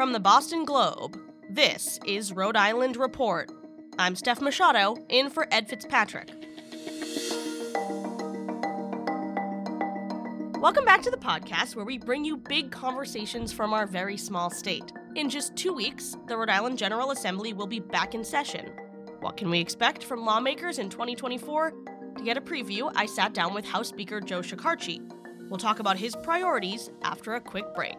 From the Boston Globe, this is Rhode Island Report. I'm Steph Machado, in for Ed Fitzpatrick. Welcome back to the podcast where we bring you big conversations from our very small state. In just two weeks, the Rhode Island General Assembly will be back in session. What can we expect from lawmakers in 2024? To get a preview, I sat down with House Speaker Joe Shekarchi. We'll talk about his priorities after a quick break.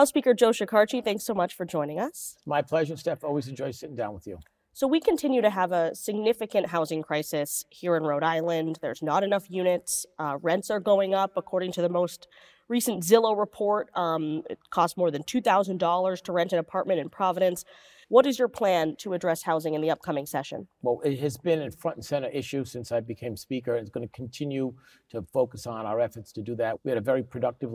House Speaker Joe Shekarchi, thanks so much for joining us. My pleasure, Steph. Always enjoy sitting down with you. So, we continue to have a significant housing crisis here in Rhode Island. There's not enough units. Uh, rents are going up. According to the most recent Zillow report, um, it costs more than $2,000 to rent an apartment in Providence. What is your plan to address housing in the upcoming session? Well, it has been a front and center issue since I became Speaker. and It's going to continue to focus on our efforts to do that. We had a very productive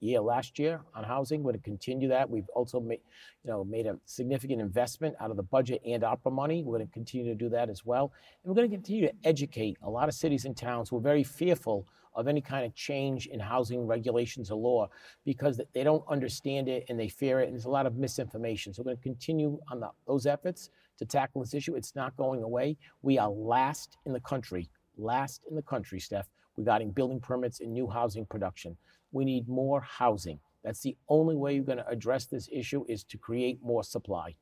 year last year on housing. We're going to continue that. We've also made, you know, made a significant investment out of the budget and ARPA money. We're going to continue to do that as well. And we're going to continue to educate a lot of cities and towns who are very fearful of any kind of change in housing regulations or law because they don't understand it and they fear it, and there's a lot of misinformation. So we're going to continue on the, those efforts to tackle this issue. It's not going away. We are last in the country, last in the country, Steph, regarding building permits and new housing production. We need more housing. That's the only way you're going to address this issue is to create more supply.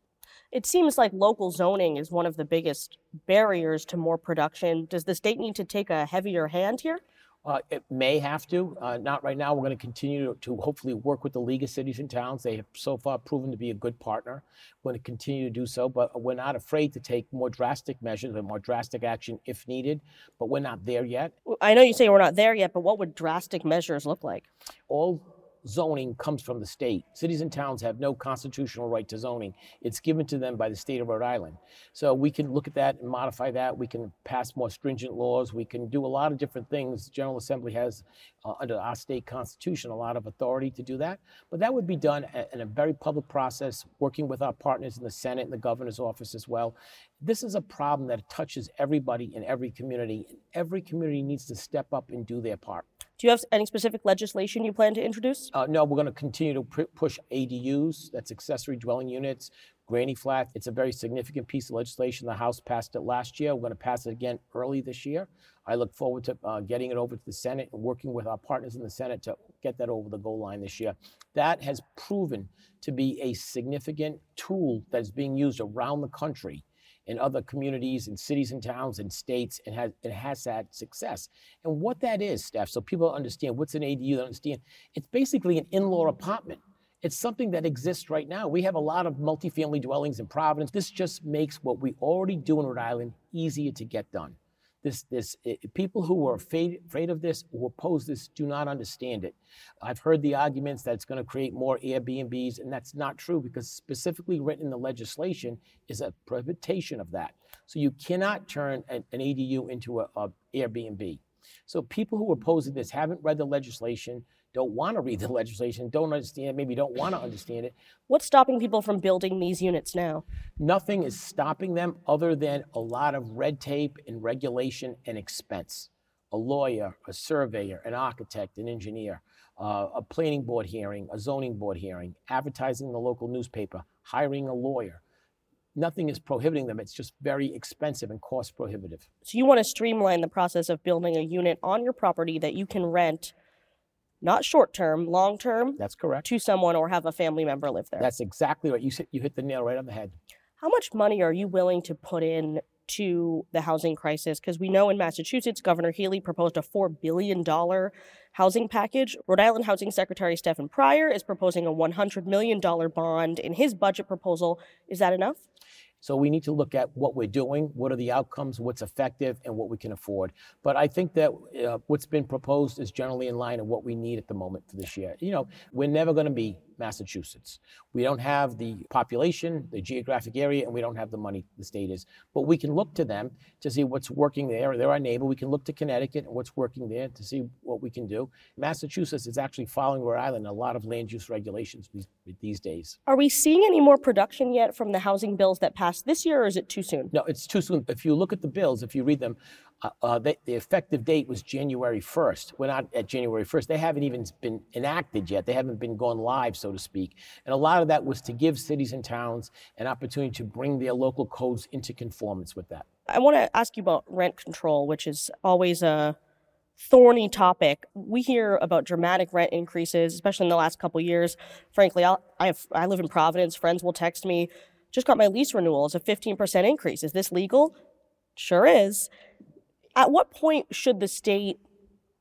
It seems like local zoning is one of the biggest barriers to more production. Does the state need to take a heavier hand here? Uh, it may have to. Uh, not right now. We're going to continue to, to, hopefully work with the League of Cities and Towns. They have so far proven to be a good partner. We're going to continue to do so, but we're not afraid to take more drastic measures and more drastic action if needed. But we're not there yet. I know you say we're not there yet, but what would drastic measures look like? All zoning comes from the state. Cities and towns have no constitutional right to zoning. It's given to them by the state of Rhode Island. So we can look at that and modify that. We can pass more stringent laws. We can do a lot of different things. The General Assembly has, uh, under our state constitution, a lot of authority to do that. But that would be done in a very public process, working with our partners in the Senate and the governor's office as well. This is a problem that touches everybody in every community. and Every community needs to step up and do their part. Do you have any specific legislation you plan to introduce? Uh, no, we're going to continue to pr- push ADUs, that's accessory dwelling units, granny flats. It's a very significant piece of legislation. The House passed it last year. We're going to pass it again early this year. I look forward to uh, getting it over to the Senate and working with our partners in the Senate to get that over the goal line this year. That has proven to be a significant tool that is being used around the country in other communities and cities and towns and states and has, it has had success. And what that is, Steph, so people understand what's an ADU, they understand, it's basically an in-law apartment. It's something that exists right now. We have a lot of multifamily dwellings in Providence. This just makes what we already do in Rhode Island easier to get done. This, this, it, people who are afraid, afraid of this, who oppose this, do not understand it. I've heard the arguments that it's going to create more Airbnbs, and that's not true because specifically written in the legislation is a prohibition of that. So you cannot turn an, an ADU into a, a Airbnb. So people who are opposing this haven't read the legislation, don't want to read the legislation, don't understand, maybe don't want to understand it. What's stopping people from building these units now? Nothing is stopping them other than a lot of red tape and regulation and expense. a lawyer, a surveyor, an architect, an engineer, uh, a planning board hearing, a zoning board hearing, advertising in the local newspaper, hiring a lawyer. Nothing is prohibiting them. It's just very expensive and cost prohibitive. So you want to streamline the process of building a unit on your property that you can rent, not short term, long term, That's correct. to someone or have a family member live there. That's exactly right. You hit, you hit the nail right on the head. How much money are you willing to put in to the housing crisis? Because we know in Massachusetts, Governor Healy proposed a $4 billion housing package. Rhode Island Housing Secretary Stefan Pryor is proposing a $100 million bond in his budget proposal. Is that enough? So we need to look at what we're doing, what are the outcomes, what's effective, and what we can afford. But I think that uh, what's been proposed is generally in line of what we need at the moment for this year. You know, we're never going to be Massachusetts. We don't have the population, the geographic area, and we don't have the money the state is. But we can look to them to see what's working there. They're our neighbor. We can look to Connecticut and what's working there to see what we can do. Massachusetts is actually following Rhode Island a lot of land use regulations these, these days. Are we seeing any more production yet from the housing bills that passed this year, or is it too soon? No, it's too soon. If you look at the bills, if you read them, uh, uh, the effective date was January 1st. We're not at January 1st. They haven't even been enacted yet. They haven't been gone live, so to speak. And a lot of that was to give cities and towns an opportunity to bring their local codes into conformance with that. I want to ask you about rent control, which is always a thorny topic. We hear about dramatic rent increases, especially in the last couple years. Frankly, I'll, I have, I live in Providence. Friends will text me, "Just got my lease renewal. It's a 15% increase. Is this legal?" Sure is. At what point should the state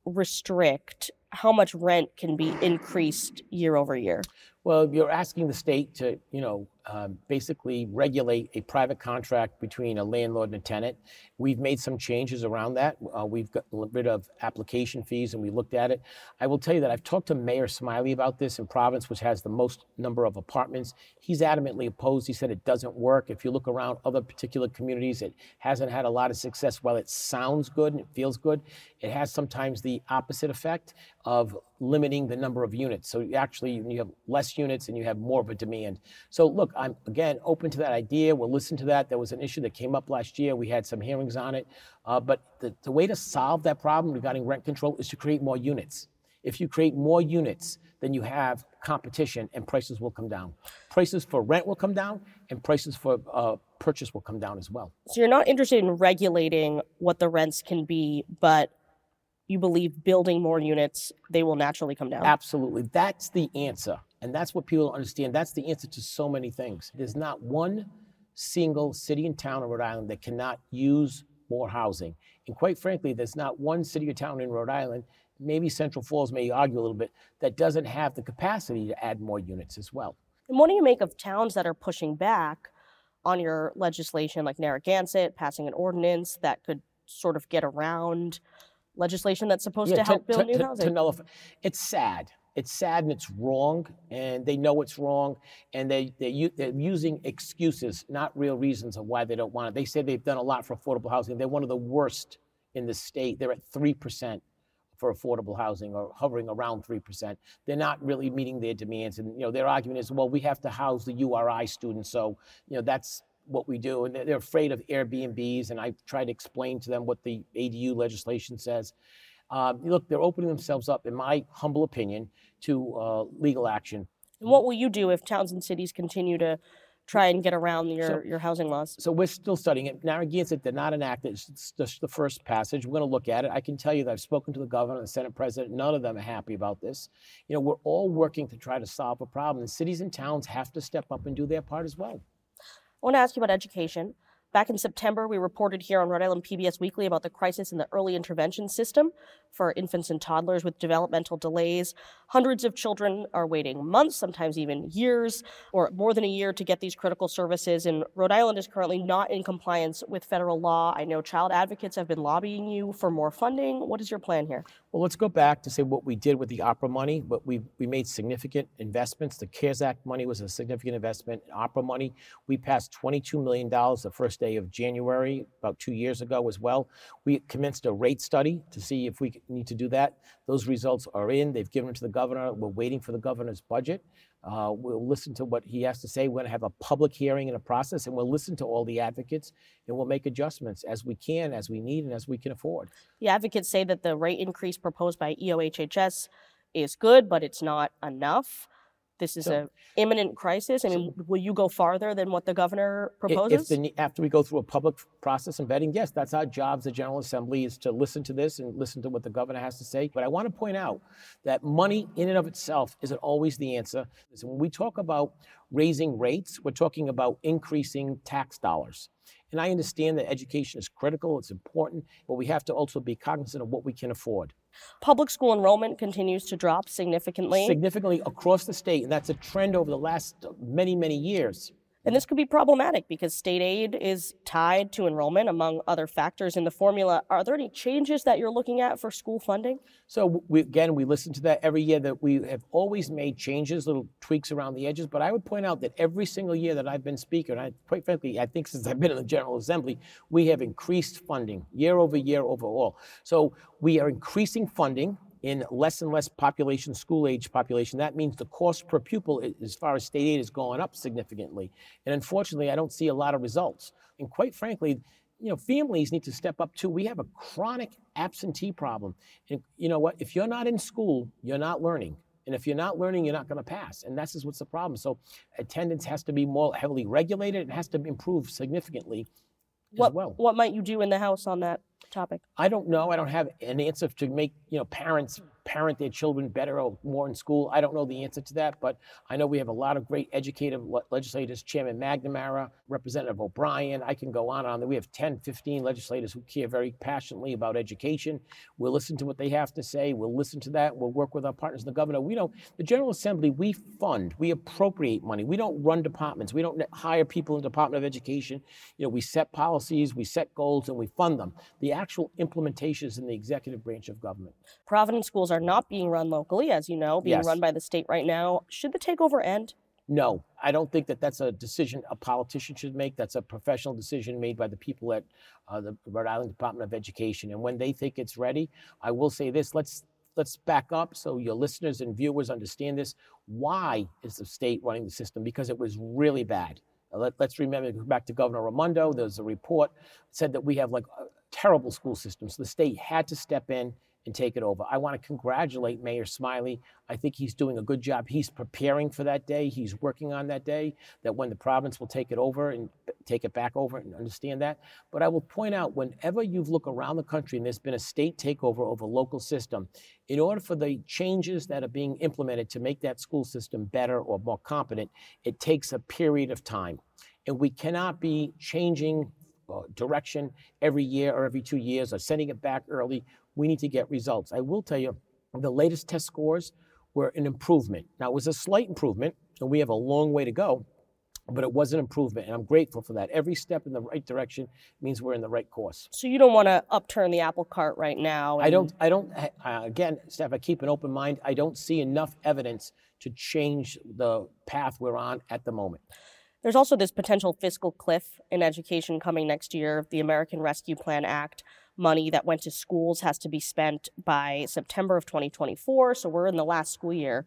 restrict how much rent can be increased year over year? Well, you're asking the state to, you know, um, basically regulate a private contract between a landlord and a tenant. We've made some changes around that. Uh, we've got rid of application fees and we looked at it. I will tell you that I've talked to Mayor Smiley about this in Providence, which has the most number of apartments. He's adamantly opposed. He said it doesn't work. If you look around other particular communities, it hasn't had a lot of success. While it sounds good and it feels good, it has sometimes the opposite effect of limiting the number of units. So actually, you have less units and you have more of a demand. So look, I'm again open to that idea. We'll listen to that. There was an issue that came up last year. We had some hearings on it. Uh, but the, the way to solve that problem regarding rent control is to create more units. If you create more units, then you have competition and prices will come down. Prices for rent will come down and prices for uh, purchase will come down as well. So you're not interested in regulating what the rents can be, but you believe building more units, they will naturally come down? Absolutely. That's the answer. And that's what people understand. That's the answer to so many things. There's not one single city and town in Rhode Island that cannot use more housing. And quite frankly, there's not one city or town in Rhode Island, maybe Central Falls may argue a little bit, that doesn't have the capacity to add more units as well. And what do you make of towns that are pushing back on your legislation, like Narragansett passing an ordinance that could sort of get around legislation that's supposed to help build new housing? To nullify. It's sad it's sad and it's wrong, and they know it's wrong, and they, they, they're using excuses, not real reasons of why they don't want it. They say they've done a lot for affordable housing. They're one of the worst in the state. They're at 3% for affordable housing or hovering around 3%. They're not really meeting their demands. And, you know, their argument is, well, we have to house the URI students, so, you know, that's what we do. And they're afraid of Airbnbs, and I try to explain to them what the ADU legislation says. Uh, look, they're opening themselves up, in my humble opinion, to uh, legal action. And what will you do if towns and cities continue to try and get around your, so, your housing laws? So we're still studying it. Narragansett did not enact it. It's just the first passage. We're going to look at it. I can tell you that I've spoken to the governor and the Senate president. None of them are happy about this. You know, we're all working to try to solve a problem. And cities and towns have to step up and do their part as well. I want to ask you about education. Back in September, we reported here on Rhode Island PBS Weekly about the crisis in the early intervention system for infants and toddlers with developmental delays. Hundreds of children are waiting months, sometimes even years, or more than a year to get these critical services. And Rhode Island is currently not in compliance with federal law. I know child advocates have been lobbying you for more funding. What is your plan here? Well, let's go back to say what we did with the ARPA money, but we, we made significant investments. The CARES Act money was a significant investment. In ARPA money, we passed $22 million the first day of January, about two years ago as well. We commenced a rate study to see if we need to do that. Those results are in. They've given them to the governor. We're waiting for the governor's budget. Uh, we'll listen to what he has to say. We're going to have a public hearing and a process, and we'll listen to all the advocates, and we'll make adjustments as we can, as we need, and as we can afford. The advocates say that the rate increase proposed by EOHHS is good, but it's not enough. This is So- an imminent crisis. I mean, will you go farther than what the governor proposes? If the, after we go through a public process and vetting, yes, that's our job as the General Assembly is to listen to this and listen to what the governor has to say. But I want to point out that money in and of itself isn't always the answer. Listen, when we talk about raising rates, we're talking about increasing tax dollars. And I understand that education is critical, it's important, but we have to also be cognizant of what we can afford. Public school enrollment continues to drop significantly. Significantly across the state, and that's a trend over the last many, many years. And this could be problematic because state aid is tied to enrollment, among other factors in the formula. Are there any changes that you're looking at for school funding? So we, again, we listen to that every year that we have always made changes, little tweaks around the edges. But I would point out that every single year that I've been speaker, and I, quite frankly, I think since I've been in the General Assembly, we have increased funding year over year overall. So we are increasing funding in less and less population, school age population. That means the cost per pupil, as far as state aid, is going up significantly. And unfortunately, I don't see a lot of results. And quite frankly, you know, families need to step up too. We have a chronic absentee problem. And you know what? If you're not in school, you're not learning. And if you're not learning, you're not going to pass. And that's just what's the problem. So attendance has to be more heavily regulated. It has to improve significantly What, as well. what might you do in the House on that topic? I don't know. I don't have an answer to make you know parents parent their children better or more in school. I don't know the answer to that, but I know we have a lot of great educative le- legislators. Chairman McNamara, Representative O'Brien. I can go on and on. We have 10, 15 legislators who care very passionately about education. We'll listen to what they have to say. We'll listen to that. We'll work with our partners in the governor. We don't. The General Assembly. We fund. We appropriate money. We don't run departments. We don't hire people in the Department of Education. You know, we set policies, we set goals, and we fund them. The actual implementation is in the executive branch of government. Providence schools are not being run locally, as you know, being Yes. run by the state right now. Should the takeover end? No, I don't think that that's a decision a politician should make. That's a professional decision made by the people at uh, the Rhode Island Department of Education. And when they think it's ready, I will say this: let's let's back up so your listeners and viewers understand this. Why is the state running the system? Because it was really bad. Uh, Let, us remember, back to Governor Raimondo. There's a report said that we have like a terrible school system. So the state had to step in and take it over. I want to congratulate Mayor Smiley. I think he's doing a good job. He's preparing for that day. He's working on that day that when the province will take it over and take it back over and understand that. But I will point out whenever you look around the country and there's been a state takeover of a local system, in order for the changes that are being implemented to make that school system better or more competent, it takes a period of time. And we cannot be changing uh, direction every year or every two years or sending it back early. We need to get results. I will tell you, the latest test scores were an improvement. Now, it was a slight improvement, and we have a long way to go, but it was an improvement, and I'm grateful for that. Every step in the right direction means we're in the right course. So you don't want to upturn the apple cart right now. I don't, I don't, uh, again, Steph, I keep an open mind. I don't see enough evidence to change the path we're on at the moment. There's also this potential fiscal cliff in education coming next year. The American Rescue Plan Act money that went to schools has to be spent by September of 2024. So we're in the last school year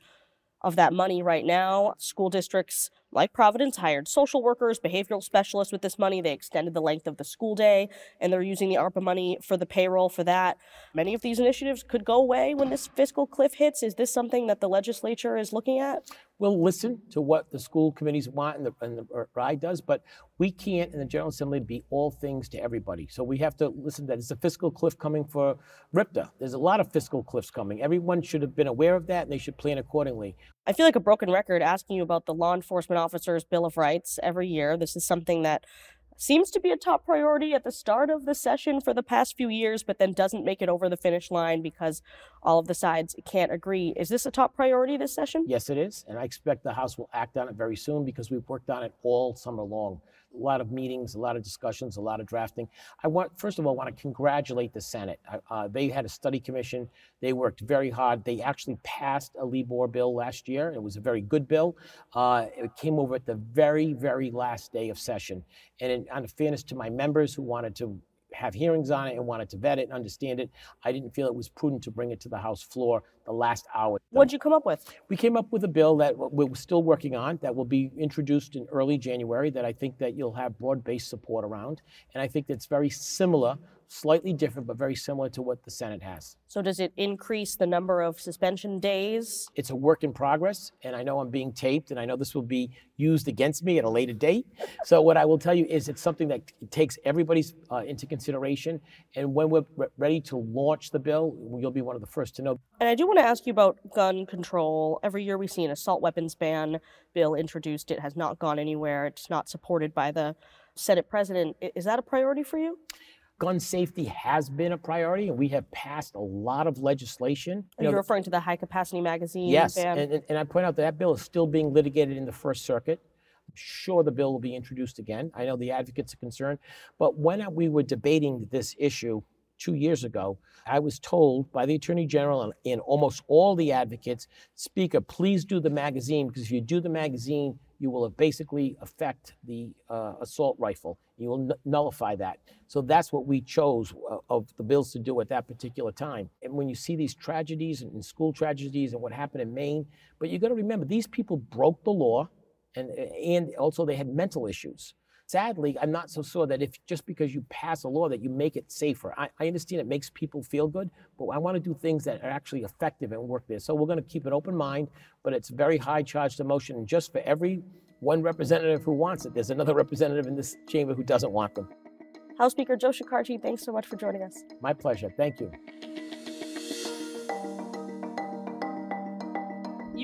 of that money right now. School districts like Providence hired social workers, behavioral specialists with this money. They extended the length of the school day and they're using the ARPA money for the payroll for that. Many of these initiatives could go away when this fiscal cliff hits. Is this something that the legislature is looking at? We'll listen to what the school committees want and the, and the RIDE does, but we can't in the General Assembly be all things to everybody. So we have to listen that it's a fiscal cliff coming for RIPTA. There's a lot of fiscal cliffs coming. Everyone should have been aware of that and they should plan accordingly. I feel like a broken record asking you about the law enforcement officers' Bill of Rights every year. This is something that seems to be a top priority at the start of the session for the past few years, but then doesn't make it over the finish line because all of the sides can't agree. Is this a top priority this session? Yes, it is, and I expect the House will act on it very soon because we've worked on it all summer long. A lot of meetings, a lot of discussions, a lot of drafting. I want, first of all, want to congratulate the Senate. Uh, they had a study commission. They worked very hard. They actually passed a LEOBOR bill last year. It was a very good bill. Uh, it came over at the very, very last day of session. And in, on fairness to my members who wanted to have hearings on it and wanted to vet it and understand it. I didn't feel it was prudent to bring it to the House floor the last hour. What'd you come up with? We came up with a bill that we're still working on that will be introduced in early January that I think that you'll have broad-based support around. And I think that's very similar slightly different, but very similar to what the Senate has. So does it increase the number of suspension days? It's a work in progress, and I know I'm being taped, and I know this will be used against me at a later date. So what I will tell you is it's something that takes everybody's uh, into consideration, and when we're re- ready to launch the bill, you'll be one of the first to know. And I do want to ask you about gun control. Every year we see an assault weapons ban bill introduced. It has not gone anywhere. It's not supported by the Senate president. Is that a priority for you? Gun safety has been a priority, and we have passed a lot of legislation. You are know, referring to the high capacity magazine? Yes, and, and, I point out that that bill is still being litigated in the First Circuit. I'm sure the bill will be introduced again. I know the advocates are concerned, but when we were debating this issue two years ago, I was told by the Attorney General and, and almost all the advocates, Speaker, please do the magazine because if you do the magazine, you will have basically affect the uh, assault rifle. You will n- nullify that. So that's what we chose uh, of the bills to do at that particular time. And when you see these tragedies and, and school tragedies and what happened in Maine, but you got to remember these people broke the law, and and also they had mental issues. Sadly, I'm not so sure that if just because you pass a law that you make it safer. I, I understand it makes people feel good, but I want to do things that are actually effective and work there. So we're going to keep an open mind, but it's very high charged emotion. And just for every one representative who wants it, there's another representative in this chamber who doesn't want them. House Speaker Joe Shekarchi, thanks so much for joining us. My pleasure. Thank. You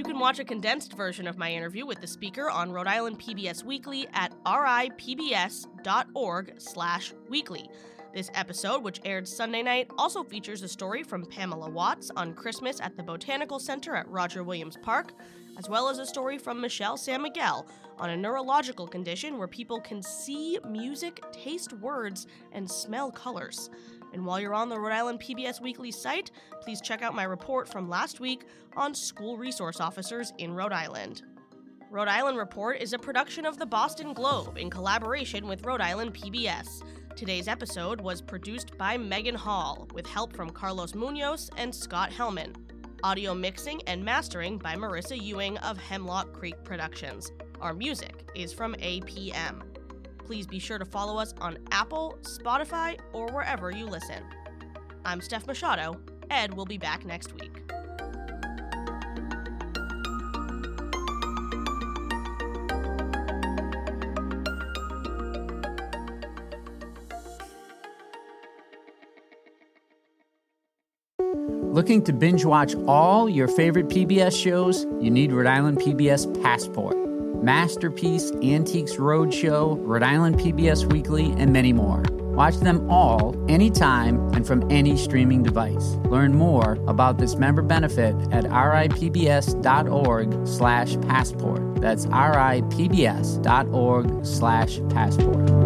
can watch a condensed version of my interview with the speaker on Rhode Island PBS Weekly at ripbs.org/weekly. This episode, which aired Sunday night, also features a story from Pamela Watts on Christmas at the Botanical Center at Roger Williams Park, as well as a story from Michelle San Miguel on a neurological condition where people can see music, taste words, and smell colors. And while you're on the Rhode Island PBS Weekly site, please check out my report from last week on school resource officers in Rhode Island. Rhode Island Report is a production of the Boston Globe in collaboration with Rhode Island PBS. Today's episode was produced by Megan Hall with help from Carlos Munoz and Scott Helman. Audio mixing and mastering by Marissa Ewing of Hemlock Creek Productions. Our music is from APM. Please be sure to follow us on Apple, Spotify, or wherever you listen. I'm Steph Machado. Ed will be back next week. Looking to binge watch all your favorite PBS shows? You need Rhode Island PBS Passport. Masterpiece, Antiques Roadshow, Rhode Island PBS Weekly, and many more. Watch them all anytime and from any streaming device. Learn more about this member benefit at ripbs.org slash passport. That's ripbs.org slash passport.